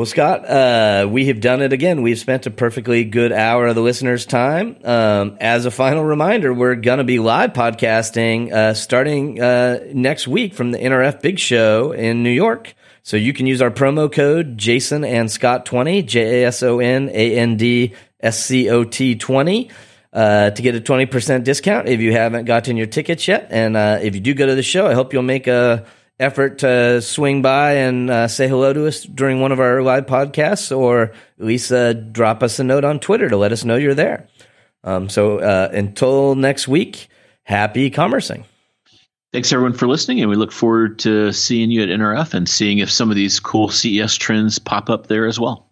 Well, Scot, uh, we have done it again. We've spent a perfectly good hour of the listeners' time. Um, as a final reminder, we're going to be live podcasting uh, starting uh, next week from the NRF Big Show in New York. So you can use our promo code Jason and Scot 20, J A S O N A N D S C O T 20. uh, to get a 20% discount if you haven't gotten your tickets yet. And uh, if you do go to the show, I hope you'll make a effort to swing by and uh, say hello to us during one of our live podcasts, or at least uh, drop us a note on Twitter to let us know you're there. Um, so uh, until next week, happy commercing. Thanks everyone for listening, and we look forward to seeing you at NRF and seeing if some of these cool CES trends pop up there as well.